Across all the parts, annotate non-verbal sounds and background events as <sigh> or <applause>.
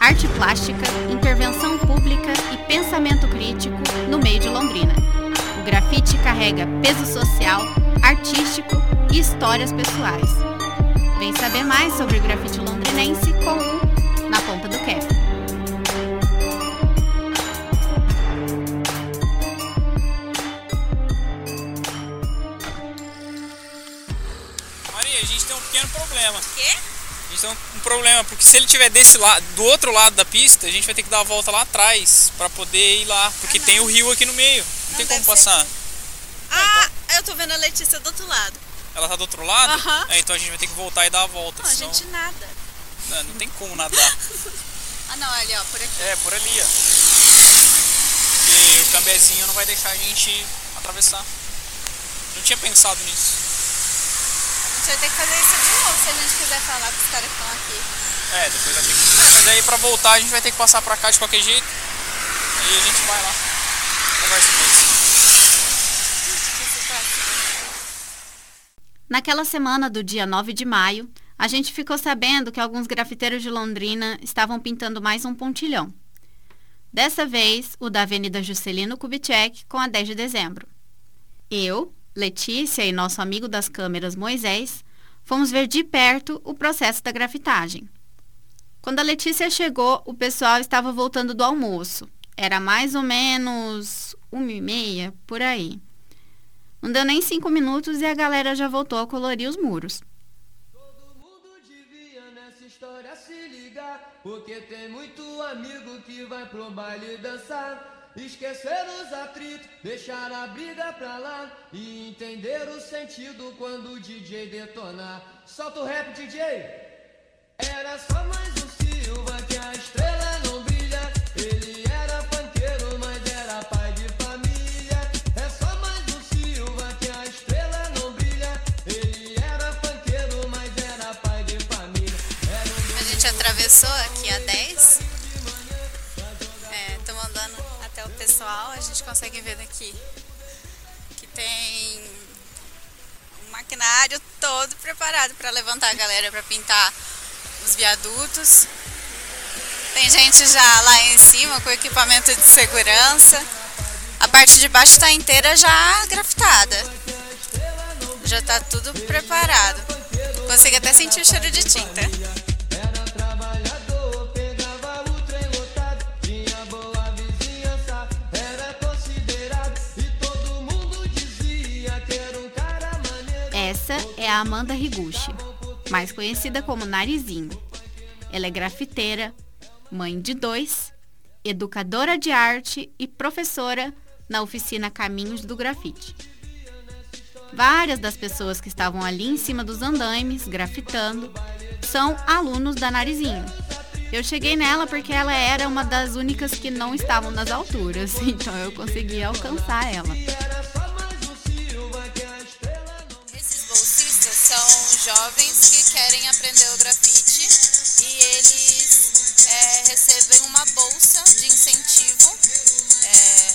arte plástica, intervenção pública e pensamento crítico no meio de Londrina. O grafite carrega peso social, artístico e histórias pessoais. Vem saber mais sobre o grafite londrinense com o Na Ponta do Cap. Maria, a gente tem um pequeno problema. Quê? A gente tem um problema, porque se ele tiver desse lado, do outro lado da pista, a gente vai ter que dar a volta lá atrás pra poder ir lá, porque Ah, tem o rio aqui no meio. Tem como passar. Ah, eu tô vendo a Letícia do outro lado. Ela tá do outro lado? É, então a gente vai ter que voltar e dar a volta. Não, a senão... gente nada. não, não tem como nadar. <laughs> Ah, não, ali, ó, por aqui. é, por ali, ó. Porque o cambezinho não vai deixar a gente atravessar. Não tinha pensado nisso. A gente vai ter que fazer isso de novo se a gente quiser falar pros caras que estão aqui. É, depois vai ter que. Mas aí pra voltar a gente vai ter que passar pra cá de qualquer jeito. E a gente vai lá. Situação. Naquela semana do dia 9 de maio, a gente ficou sabendo que alguns grafiteiros de Londrina estavam pintando mais um pontilhão. Dessa vez, o da Avenida Juscelino Kubitschek com a 10 de dezembro. Eu, Letícia e nosso amigo das câmeras Moisés fomos ver de perto o processo da grafitagem. Quando a Letícia chegou, o pessoal estava voltando do almoço. Era mais ou menos uma e meia, por aí. Não deu nem cinco minutos e a galera já voltou a colorir os muros. Todo mundo devia nessa história se ligar, porque tem muito amigo que vai pro baile dançar. Esquecer os atritos, deixar a briga pra lá e entender o sentido quando o DJ detonar. Solta o rap, DJ! Era só mais um Silva que a estrela atravessou aqui a 10. Estamos andando até o pessoal, a gente consegue ver daqui que tem um maquinário todo preparado para levantar a galera para pintar os viadutos. Tem gente já lá em cima com equipamento de segurança. A parte de baixo está inteira já grafitada. Já está tudo preparado. Consigo até sentir o cheiro de tinta. A Amanda Higuchi, mais conhecida como Narizinho. Ela é grafiteira, mãe de dois, educadora de arte e professora na oficina Caminhos do Grafite. Várias das pessoas que estavam ali em cima dos andaimes, grafitando, são alunos da Narizinho. Eu cheguei nela porque ela era uma das únicas que não estavam nas alturas, <laughs> então eu consegui alcançar ela. É,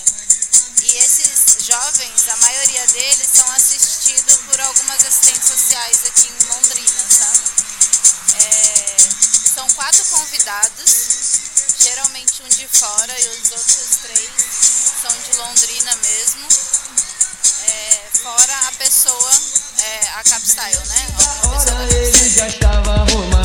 e esses jovens, a maioria deles, são assistidos por algumas assistentes sociais aqui em Londrina, sabe? É, são quatro convidados, geralmente um de fora e os outros três são de Londrina mesmo. É, fora a pessoa, é, a Capstyle, né? Uma pessoa da Capstyle.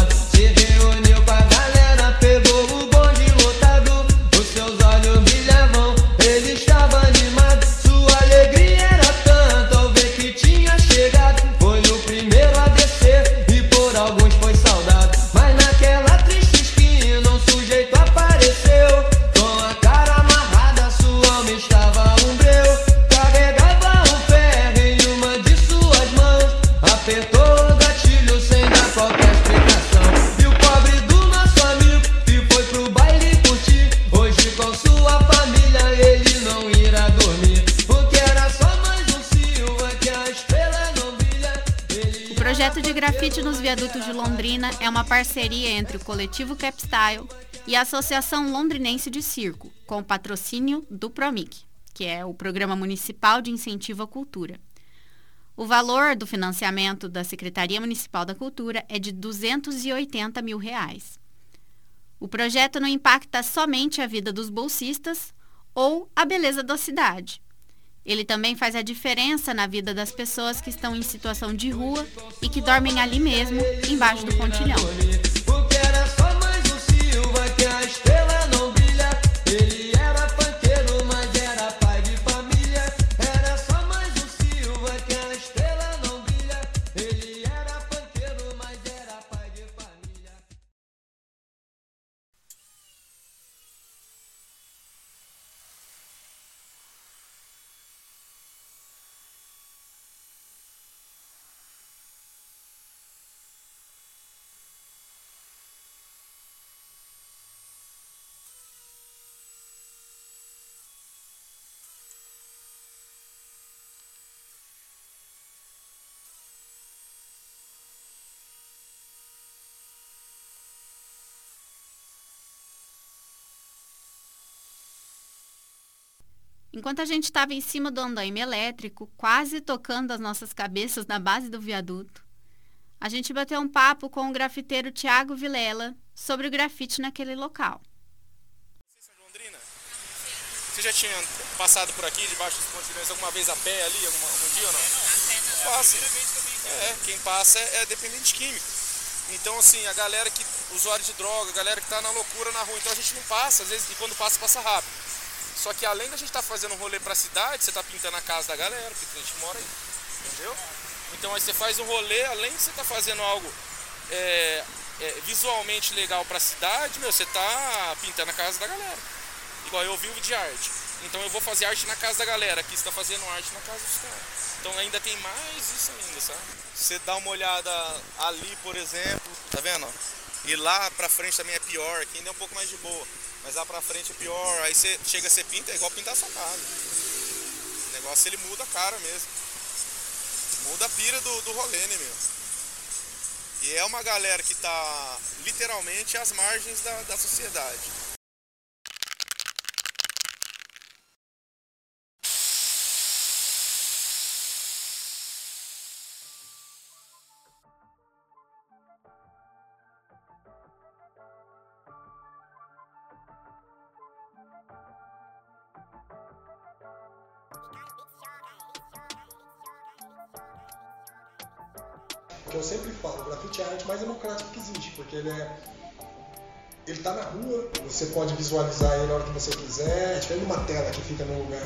Grafite nos viadutos de Londrina é uma parceria entre o coletivo Capstyle e a Associação Londrinense de Circo, com o patrocínio do PROMIC, que é o Programa Municipal de Incentivo à Cultura. O valor do financiamento da Secretaria Municipal da Cultura é de 280 mil reais. O projeto não impacta somente a vida dos bolsistas ou a beleza da cidade. Ele também faz a diferença na vida das pessoas que estão em situação de rua e que dormem ali mesmo, embaixo do pontilhão. Enquanto a gente estava em cima do andaime elétrico, quase tocando as nossas cabeças na base do viaduto, a gente bateu um papo com o grafiteiro Tiago Vilela sobre o grafite naquele local. Vocês são de Londrina? Você já tinha passado por aqui, debaixo dos pontilhões, alguma vez a pé ali, alguma, algum dia ou não? Passa. É, quem passa é, é dependente químico. Então, assim, a galera que, usuário de droga, a galera que tá na loucura na rua, então a gente não passa, às vezes, e quando passa, passa rápido. Só que além da gente estar fazendo um rolê pra cidade, você tá pintando a casa da galera, porque a gente mora aí, entendeu? Então aí você faz um rolê, além de você estar fazendo algo é, é, visualmente legal pra cidade, meu, você tá pintando a casa da galera. Igual eu vivo de arte. Então eu vou fazer arte na casa da galera, aqui você tá fazendo arte na casa dos caras. Então ainda tem mais isso ainda, sabe? Você dá uma olhada ali, por exemplo, tá vendo? E lá pra frente também é pior, aqui ainda é um pouco mais de boa. Mas lá pra frente é pior, aí você chega, você pinta, é igual pintar a sua casa. O negócio ele muda a cara mesmo. Muda a pira do, do rolê, né, meu? E é uma galera que tá literalmente às margens da, da sociedade. Que eu sempre falo, o grafite é a arte mais democrática que existe, porque ele é ele tá na rua, você pode visualizar ele na hora que você quiser, é diferente uma tela que fica num lugar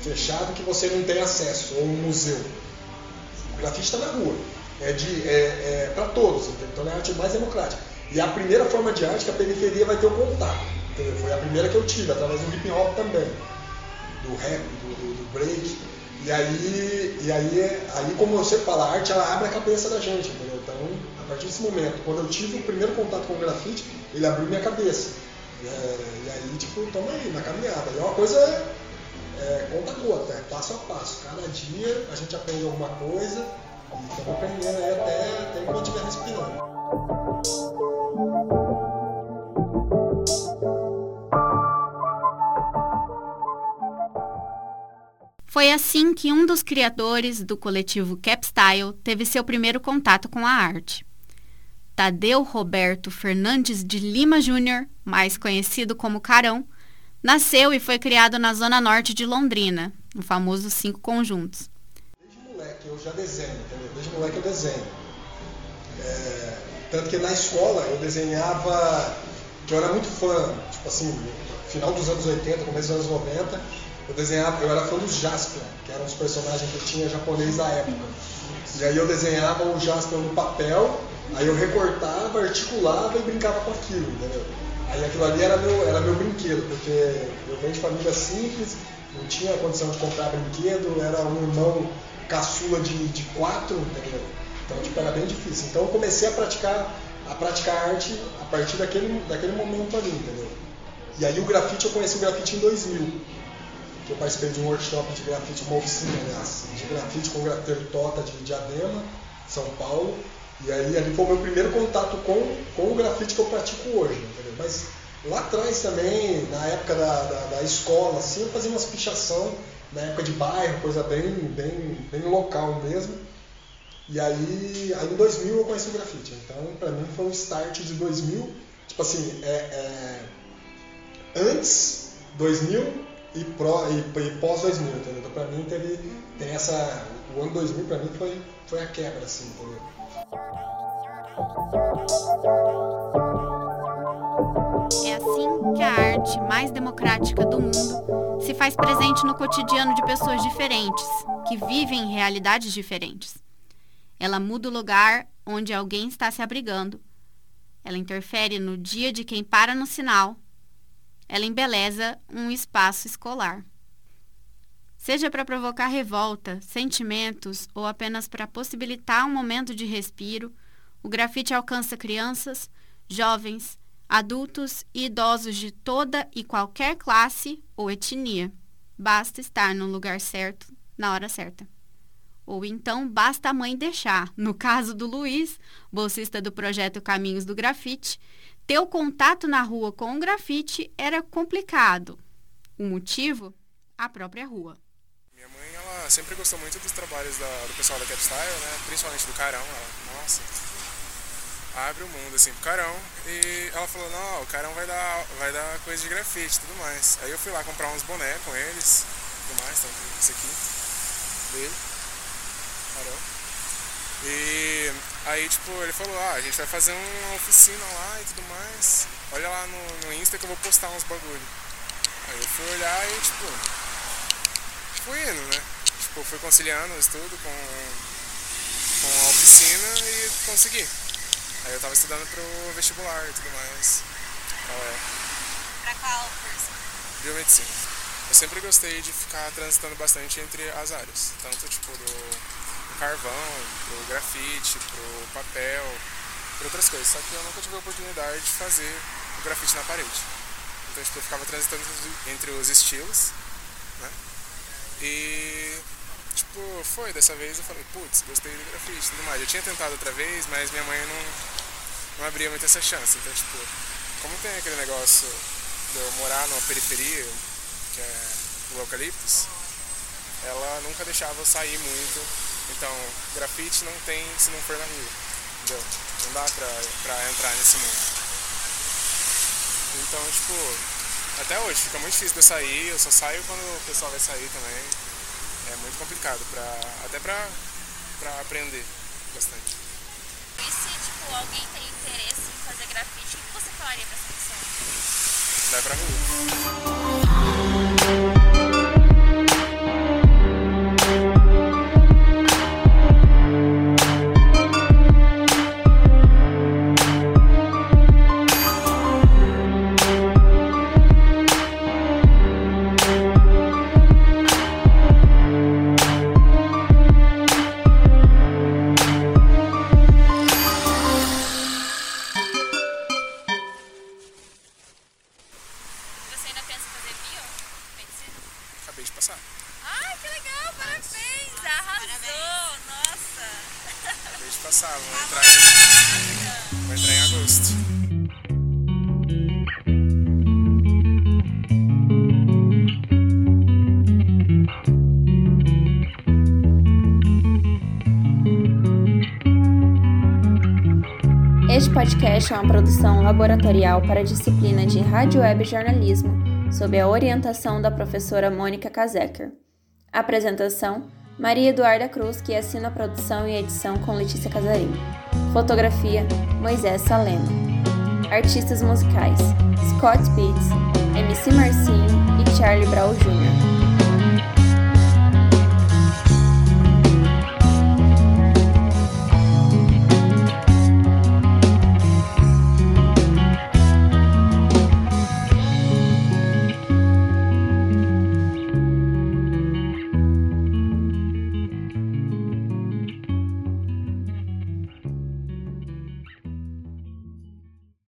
fechado que você não tem acesso, ou um museu. O grafite está na rua, é, de, é, é para todos, então é a arte mais democrática. E a primeira forma de arte que a periferia vai ter o contato, entendeu? foi a primeira que eu tive, através do hip hop também, do rap, do, do, do break. E aí, e aí, aí, como você fala, a arte ela abre a cabeça da gente, entendeu? Então, a partir desse momento, quando eu tive o primeiro contato com o grafite, ele abriu minha cabeça. É, e aí, tipo, estamos aí, na caminhada. E é uma coisa é, conta gota, é passo a passo. Cada dia a gente aprende alguma coisa e estamos aprendendo aí até, até enquanto estiver respirando. Foi assim que um dos criadores do coletivo Capstyle teve seu primeiro contato com a arte. Tadeu Roberto Fernandes de Lima Júnior, mais conhecido como Carão, nasceu e foi criado na zona norte de Londrina, no famoso Cinco Conjuntos. Desde moleque eu já desenho, entendeu? Desde moleque eu desenho. É, tanto que na escola eu desenhava, eu era muito fã, tipo assim, final dos anos 80, começo dos anos 90, eu desenhava, eu era fã dos Jaspion, que eram os personagens que tinha japonês da época. E aí eu desenhava o Jaspion no papel, aí eu recortava, articulava e brincava com aquilo, entendeu? Aí aquilo ali era meu, era meu brinquedo, porque eu venho de família simples, não tinha condição de comprar brinquedo, era um irmão caçula de, de quatro, entendeu? Então tipo, era bem difícil. Então eu comecei a praticar, a praticar arte a partir daquele, daquele momento ali, entendeu? E aí o grafite, eu conheci o grafite em 2000 que eu participei de um workshop de grafite, uma oficina, aliás, de grafite com o grafiteiro Tota de Diadema, São Paulo. E aí ali foi o meu primeiro contato com, com o grafite que eu pratico hoje, entendeu? Mas lá atrás também, na época da, da, da escola, assim, eu fazia umas pichação, na época de bairro, coisa bem, bem, bem local mesmo. E aí, aí em 2000 eu conheci o grafite. Então, pra mim foi um start de 2000, tipo assim, é, é antes 2000 e, e, e pós 2000, entendeu? Então, pra mim teve, tem essa, o ano 2000 pra mim foi, foi a quebra, assim, entendeu? É assim que a arte mais democrática do mundo se faz presente no cotidiano de pessoas diferentes, que vivem em realidades diferentes. Ela muda o lugar onde alguém está se abrigando. Ela interfere no dia de quem para no sinal. Ela embeleza um espaço escolar. Seja para provocar revolta, sentimentos ou apenas para possibilitar um momento de respiro, o grafite alcança crianças, jovens, adultos e idosos de toda e qualquer classe ou etnia. Basta estar no lugar certo, na hora certa. Ou então basta a mãe deixar. No caso do Luiz, bolsista do projeto Caminhos do Grafite, ter o contato na rua com o grafite era complicado. O motivo? A própria rua. Minha mãe, ela sempre gostou muito dos trabalhos da, do pessoal da Capstyle, né? Principalmente do Carão. Ela, nossa, abre o mundo assim pro Carão. E ela falou, não, o Carão vai dar, vai dar coisa de grafite e tudo mais. Aí eu fui lá comprar uns bonés com eles, tudo mais, então esse aqui, dele, Carão. E aí, tipo, ele falou, ah, a gente vai fazer uma oficina lá e tudo mais. Olha lá no, no Insta que eu vou postar uns bagulho. Aí eu fui olhar e, tipo, fui indo, né? Tipo, fui conciliando o estudo com, com a oficina e consegui. Aí eu tava estudando pro vestibular e tudo mais. Pra qual curso? Biomedicina. Eu sempre gostei de ficar transitando bastante entre as áreas. Tanto tipo do carvão, pro grafite, pro papel, por outras coisas. Só que eu nunca tive a oportunidade de fazer o grafite na parede. Então tipo, eu ficava transitando entre os estilos, né? E tipo, foi, dessa vez eu falei, putz, gostei do grafite e tudo mais. Eu tinha tentado outra vez, mas minha mãe não, não abria muito essa chance. Então, tipo, como tem aquele negócio de eu morar numa periferia, que é o Eucaliptus, ela nunca deixava eu sair muito. Então, grafite não tem se não for na rua, entendeu? Não dá pra, pra entrar nesse mundo. Então, tipo, até hoje fica muito difícil de eu sair, eu só saio quando o pessoal vai sair também é muito complicado, pra, até pra, pra aprender bastante. E se tipo, alguém tem interesse em fazer grafite, o que você falaria pra essa pessoa? Vai pra rua. Este podcast é uma produção laboratorial para a disciplina de Rádio Web Jornalismo, sob a orientação da professora Mônica Kazeker. Apresentação: Maria Eduarda Cruz, que assina a produção e edição com Letícia Casarim. Fotografia: Moisés Salema. Artistas musicais: Scott Beats, MC Marcinho e Charlie Brown Jr.